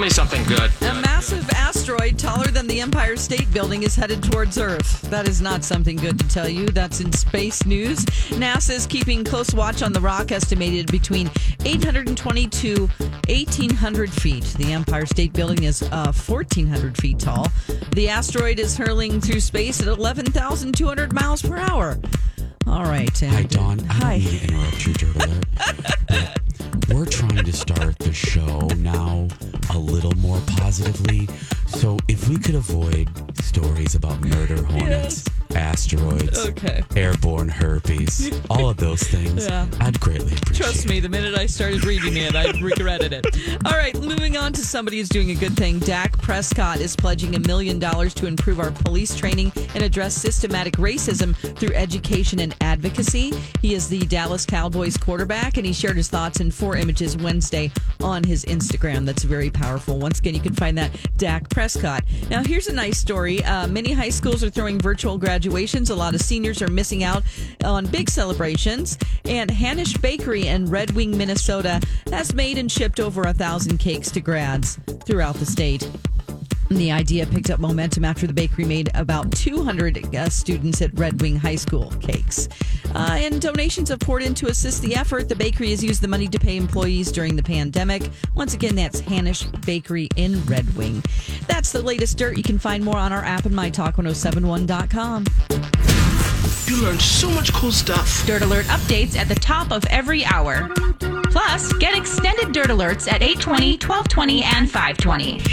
Tell me something good. A massive asteroid taller than the Empire State Building is headed towards Earth. That is not something good to tell you. That's in space news. NASA is keeping close watch on the rock, estimated between 820 to 1,800 feet. The Empire State Building is uh, 1,400 feet tall. The asteroid is hurling through space at 11,200 miles per hour. All right. And, Hi, Dawn. I Hi. don't mean to interrupt your dirt we're trying to start the show now a little more positively. So if we could avoid stories about murder hornets, asteroids, Okay. airborne herpes, all of those things, Yeah. I'd greatly appreciate Trust me, the minute I started reading it, I regretted it. All right, moving on to somebody who's doing a good thing. Dak Prescott is pledging a million dollars to improve our police training and address systematic racism through education and advocacy. He is the Dallas Cowboys quarterback, and he shared his thoughts in four images Wednesday on his Instagram. That's very powerful. Once again, you can find that Dak Prescott. Now, here's a nice story. Uh, many high schools are throwing virtual graduations. A lot of seniors are missing out on big celebrations. And Hanisch Bakery in Red Wing, Minnesota has made and shipped over a thousand cakes to grads throughout the state. And The idea picked up momentum after the bakery made about 200 uh, students at Red Wing High School cakes. Uh, and donations have poured in to assist the effort. The bakery has used the money to pay employees during the pandemic. Once again, that's Hanisch Bakery in Red Wing. That's the latest dirt. You can find more on our app and mytalk1071.com. You learn so much cool stuff. Dirt Alert updates at the top of every hour. Plus, get extended Dirt Alerts at 820, 1220, and 520.